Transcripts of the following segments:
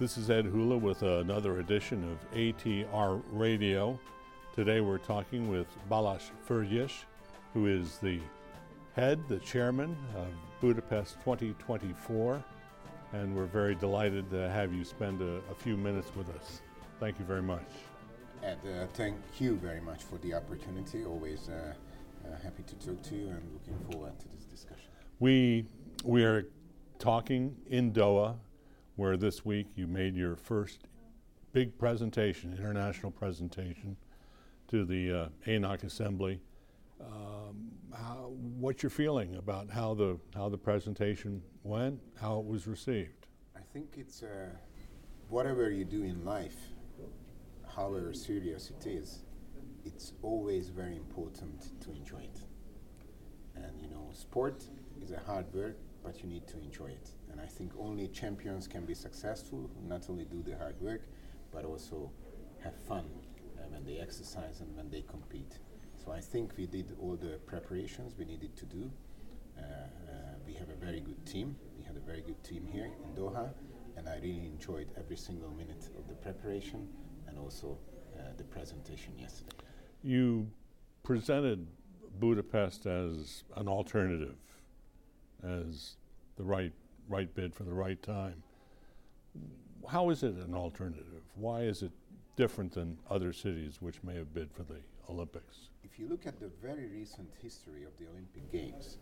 This is Ed Hula with another edition of ATR Radio. Today we're talking with Balázs Fürjes, who is the head, the chairman of Budapest 2024, and we're very delighted to have you spend a, a few minutes with us. Thank you very much. Ed, uh, thank you very much for the opportunity. Always uh, uh, happy to talk to you and looking forward to this discussion. We we are talking in Doha where this week you made your first big presentation, international presentation, to the uh, ANOC Assembly. Um, how, what's your feeling about how the how the presentation went, how it was received? I think it's uh, whatever you do in life, however serious it is, it's always very important to enjoy it. And you know, sport is a hard work, but you need to enjoy it. And I think only champions can be successful, not only do the hard work, but also have fun uh, when they exercise and when they compete. So I think we did all the preparations we needed to do. Uh, uh, we have a very good team. We had a very good team here in Doha, and I really enjoyed every single minute of the preparation and also uh, the presentation yesterday. You presented Budapest as an alternative, as the right right bid for the right time. How is it an alternative? Why is it different than other cities which may have bid for the Olympics? If you look at the very recent history of the Olympic Games,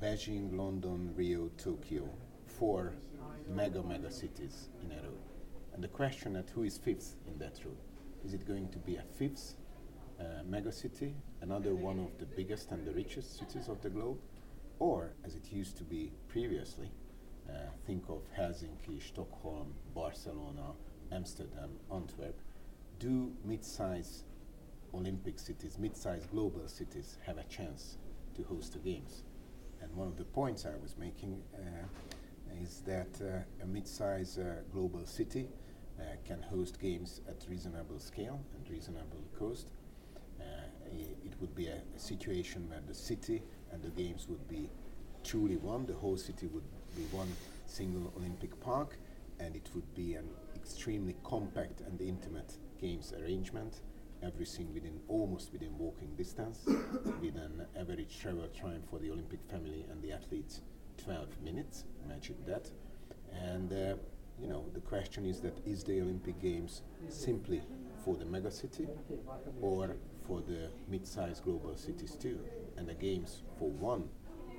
Beijing, London, Rio, Tokyo, four mega mega cities in a row. And the question at who is fifth in that row? Is it going to be a fifth uh, mega city, another one of the biggest and the richest cities of the globe, or, as it used to be previously, uh, think of Helsinki, Stockholm, Barcelona, Amsterdam, Antwerp, do mid-sized Olympic cities, mid-sized global cities have a chance to host the games? And one of the points I was making uh, is that uh, a mid-sized uh, global city uh, can host games at reasonable scale and reasonable cost. Uh, it would be a, a situation where the city and the games would be truly one. The whole city would be one single Olympic park, and it would be an extremely compact and intimate games arrangement. Everything within almost within walking distance, with an average travel time for the Olympic family and the athletes 12 minutes. Imagine that. And uh, you know, the question is that is the Olympic Games simply for the megacity or for the mid-sized global cities too? And the Games for one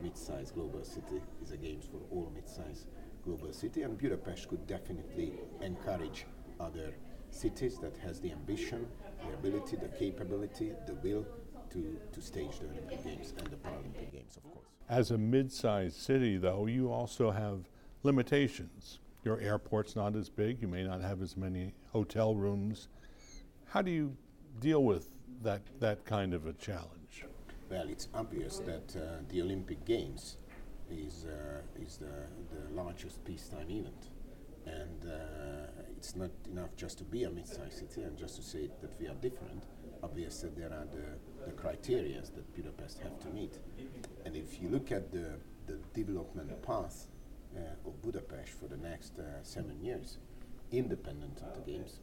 mid-sized global city is a Games for all mid-sized global city. And Budapest could definitely encourage other cities that has the ambition, the ability, the capability, the will to, to stage the Olympic Games and the Paralympic Games, of course. As a mid-sized city, though, you also have limitations. Your airport's not as big. You may not have as many hotel rooms. How do you deal with that that kind of a challenge? Well, it's obvious that uh, the Olympic Games is uh, is the, the largest peacetime event, and uh, it's not enough just to be a mid-sized city and just to say that we are different. Obviously, there are the, the criteria that Budapest have to meet, and if you look at the the development path uh, of Budapest for the next uh, seven years, independent of the games.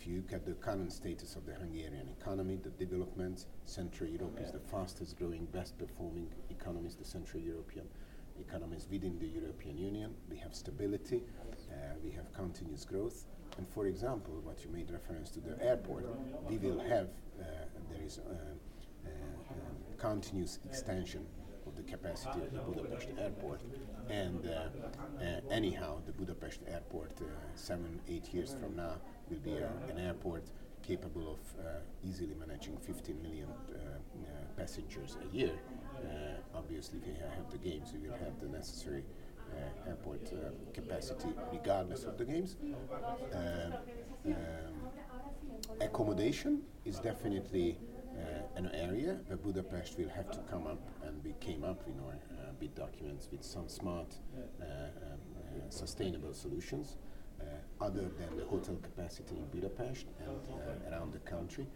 If you look at the current status of the Hungarian economy, the development, Central Europe is the fastest growing, best performing economies, the Central European economies within the European Union. We have stability, uh, we have continuous growth. And for example, what you made reference to the airport, we will have, uh, there is uh, uh, um, continuous extension of the capacity of the Budapest airport. And uh, uh, anyhow, the Budapest airport, uh, seven, eight years from now, will be a, an airport capable of uh, easily managing 15 million uh, uh, passengers a year. obviously, if you have the games, you will have the necessary airport capacity regardless of the games. Um, accommodation is definitely uh, an area where Budapest will have to come up, and we came up in our uh, bid documents with some smart, uh, um, sustainable solutions. Other than the hotel capacity in Budapest and around the country,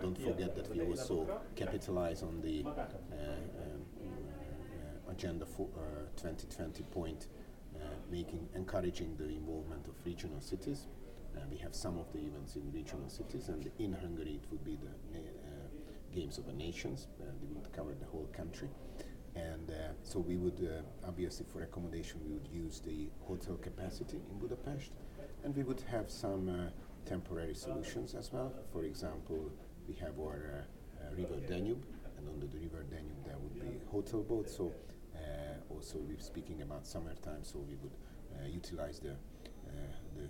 don't forget that we also capitalize on the um, agenda for 2020 point making encouraging the involvement of regional cities. Uh, we have some of the events in regional cities, and in Hungary it would be the uh, Games of the Nations. Uh, they would cover the whole country. And uh, so we would, uh, obviously for accommodation, we would use the hotel capacity in Budapest. And we would have some uh, temporary solutions as well. For example, we have our river Danube, and under the river Danube there would be hotel boats. So also we're speaking about summertime, so we would utilize the, the,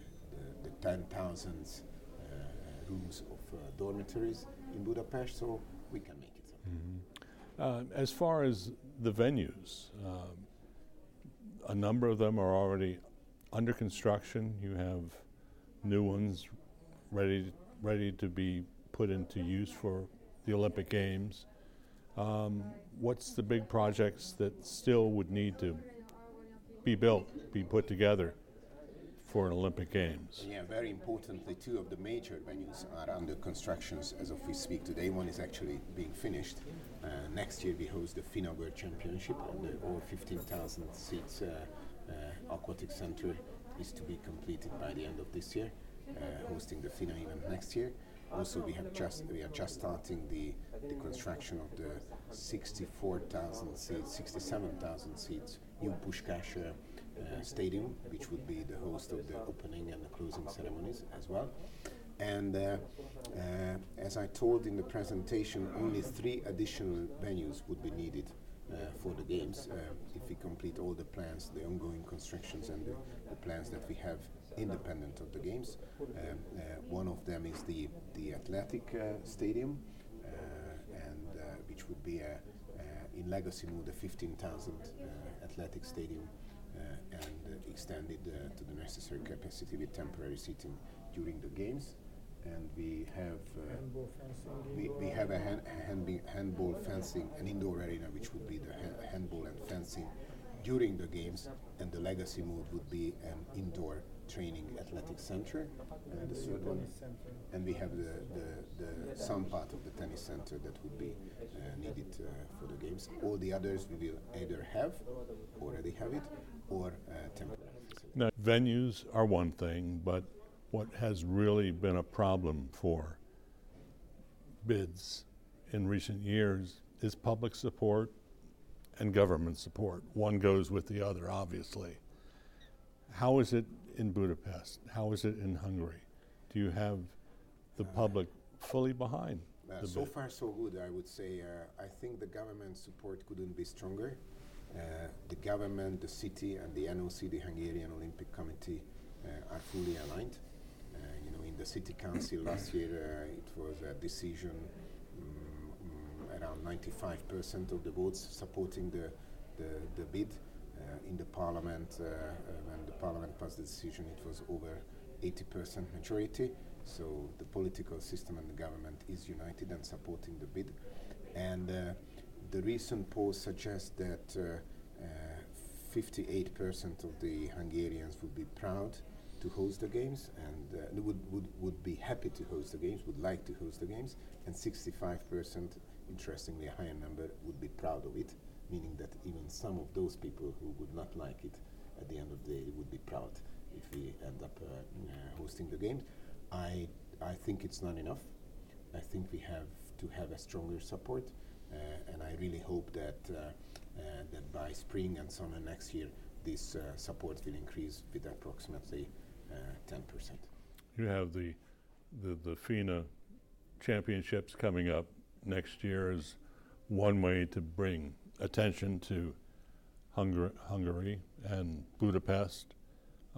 the, the 10,000 rooms of dormitories in Budapest, so we can make it. Mm-hmm. Uh, as far as the venues, uh, a number of them are already under construction. You have new ones ready ready to be put into use for the Olympic Games. Um, what's the big projects that still would need to be built, be put together for an Olympic Games. Yeah, very importantly, two of the major venues are under constructions as of we speak today. One is actually being finished. Uh, next year we host the FINA World Championship, over 15,000 seats uh, aquatic center is to be completed by the end of this year, uh, hosting the FINA event next year. Also, we have just we are just starting the the construction of the 64,000 seats, 67,000 seats new Puskás uh, stadium, which would be the host of the opening and the closing ceremonies as well. And uh, uh, as I told in the presentation, only three additional venues would be needed for the games uh, if we complete all the plans, the ongoing constructions, and the, the plans that we have independent of the games. Um, uh, one of them is the the athletic stadium, and which would be a, in legacy mode a 15,000 athletic stadium uh, and uh, extended uh, to the necessary capacity with temporary seating during the games. And we have we, we have a hand, hand handball fencing, an indoor arena, which would be the ha handball and fencing during the games, and the legacy mode would be an indoor training athletic center. And the third one, and we have the, the, the some part of the tennis center that would be uh, needed uh, for the games. All the others we will either have, already have it, or uh, temporary. Now, venues are one thing, but what has really been a problem for bids in recent years is public support and government support. One goes with the other, obviously. How is it in Budapest? How is it in Hungary? Do you have the public fully behind? Uh, so bid? far, so good, I would say. Uh, I think the government support couldn't be stronger. Uh, the government, the city, and the NOC, the Hungarian Olympic Committee, uh, are fully aligned. Uh, you know, in the city council last year, it was a decision um, around 95% of the votes supporting the, the, the bid. in the parliament, when the parliament passed the decision, it was over 80% majority. So the political system and the government is united and supporting the bid. And uh, the recent poll suggests that 58% uh, uh, of the Hungarians would be proud to host the games and uh, would, would, would be happy to host the games, would like to host the games, and 65%, interestingly a higher number, would be proud of it, meaning that even some of those people who would not like it at the end of the day would be proud if we end up uh, uh, hosting the games. I, I think it's not enough. I think we have to have a stronger support. Uh, and I really hope that uh, uh, that by spring and summer next year, this support will increase with approximately 10%. You have the, the, the FINA championships coming up next year as one way to bring attention to Hungar- Hungary and Budapest.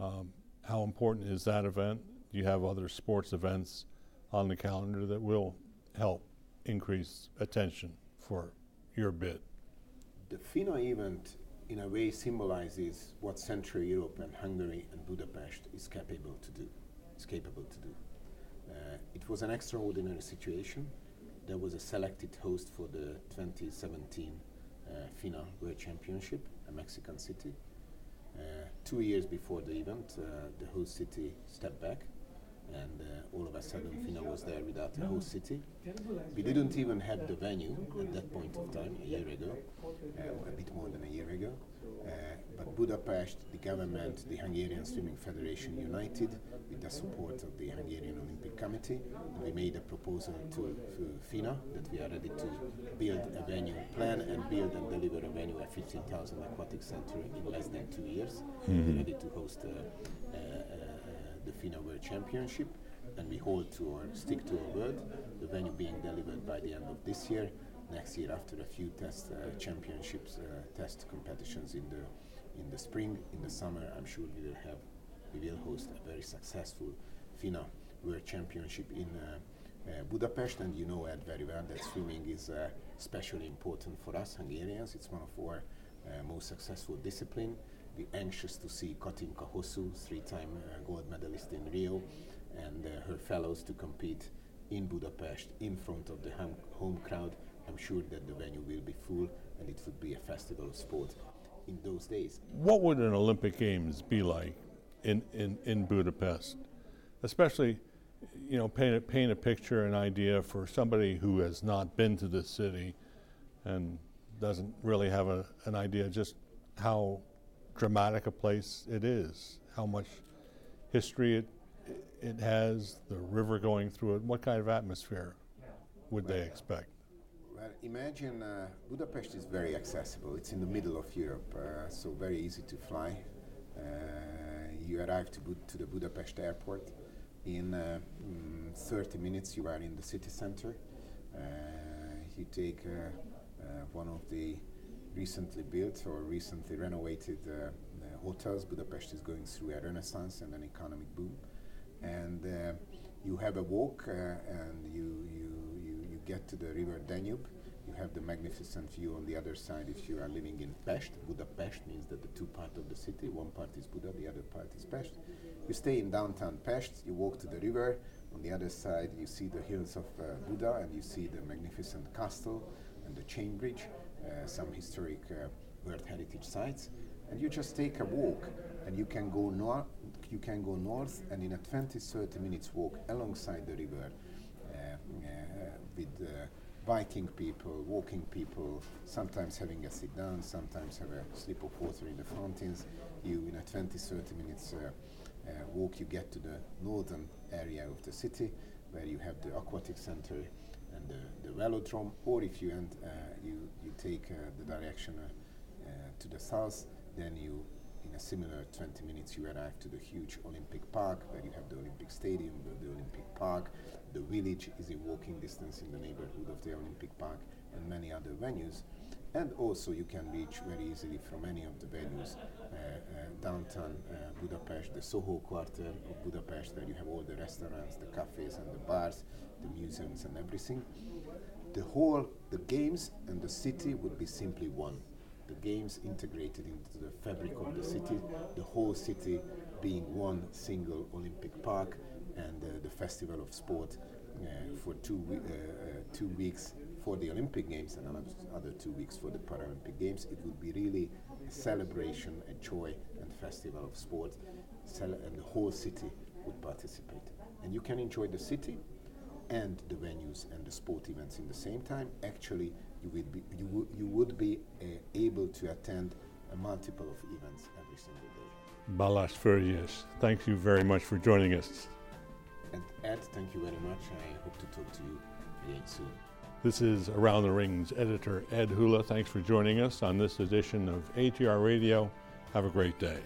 Um, how important is that event? Do you have other sports events on the calendar that will help increase attention for your bid? The FINA event, in a way, symbolizes what Central Europe and Hungary and Budapest is capable to do. Is capable to do. Uh, it was an extraordinary situation. There was a selected host for the 2017 uh, FINA World Championship, a Mexican city. Uh, two years before the event, uh, the host city stepped back and uh, all of a sudden FINA was there without a host city. We didn't even have the venue at that point of time, a year ago, uh, a bit more than a year ago. Uh, but Budapest, the government, the Hungarian Swimming Federation united with the support of the Hungarian Olympic Committee. And we made a proposal to, to FINA that we are ready to build a venue, plan and build and deliver a venue at 15,000 aquatic center in less than two years. We're ready to host uh, uh, the FINA World Championship and we hold to our stick to our word, the venue being delivered by the end of this year next year after a few test uh, championships, uh, test competitions in the in the spring, in the summer. I'm sure we will have we will host a very successful FINA World Championship in uh, uh Budapest, and you know Ed very well that swimming is uh, especially important for us Hungarians. It's one of our uh, most successful discipline. We're anxious to see Katinka Hosszú, three-time uh, gold medalist in Rio, and uh, her fellows to compete in Budapest in front of the home crowd I'm sure that the venue will be full and it would be a festival of sport in those days. What would an Olympic Games be like in, in, in Budapest? Especially, you know, paint a, paint a picture, an idea for somebody who has not been to this city and doesn't really have a, an idea just how dramatic a place it is, how much history it, it has, the river going through it. What kind of atmosphere would they expect? Well, imagine uh, Budapest is very accessible. It's in the middle of Europe, uh, so very easy to fly. Uh, you arrive to, Bu- to the Budapest airport. In uh, mm, 30 minutes, you are in the city center. Uh, you take uh, one of the recently built or recently renovated hotels. Budapest is going through a renaissance and an economic boom. And you have a walk and you, you you get to the river Danube, you have the magnificent view on the other side if you are living in Pest. Budapest means that the two parts of the city, one part is Buda, the other part is Pest. You stay in downtown Pest, you walk to the river, on the other side you see the hills of uh, Buda and you see the magnificent castle and the chain bridge, uh, some historic uh, World Heritage sites, and you just take a walk and you can go north you can go north and in a 20-30 minutes walk alongside the river with uh, biking people, walking people, sometimes having a sit down, sometimes have a slip of water in the fountains. You, in a 20, 30 minutes uh, uh, walk, you get to the northern area of the city where you have the aquatic center the, the velodrome, or if you, end, uh, you, you take uh, the direction uh, to the south, then you in a similar 20 minutes you arrive to the huge Olympic Park where you have the Olympic Stadium, the, the Olympic Park, the village is in walking distance in the neighborhood of the Olympic Park and many other venues. And also you can reach very easily from any of the venues uh, uh, downtown uh, Budapest, the Soho quarter of Budapest where you have all the restaurants, the cafes and the bars, the museums and everything. The whole, the games and the city would be simply one the games integrated into the fabric of the city, the whole city being one single Olympic park and uh, the festival of sport uh, for two, uh, two weeks for the Olympic Games and another two weeks for the Paralympic Games. It would be really a celebration, a joy and festival of sport, and the whole city would participate. And you can enjoy the city and the venues and the sport events in the same time. Actually, you would be, you w- you would be uh, able to attend a multiple of events every single day. Balázs Fürjes, thank you very much for joining us. And Ed, thank you very much. I hope to talk to you again soon. This is Around the Rings editor Ed Hula. Thanks for joining us on this edition of ATR Radio. Have a great day.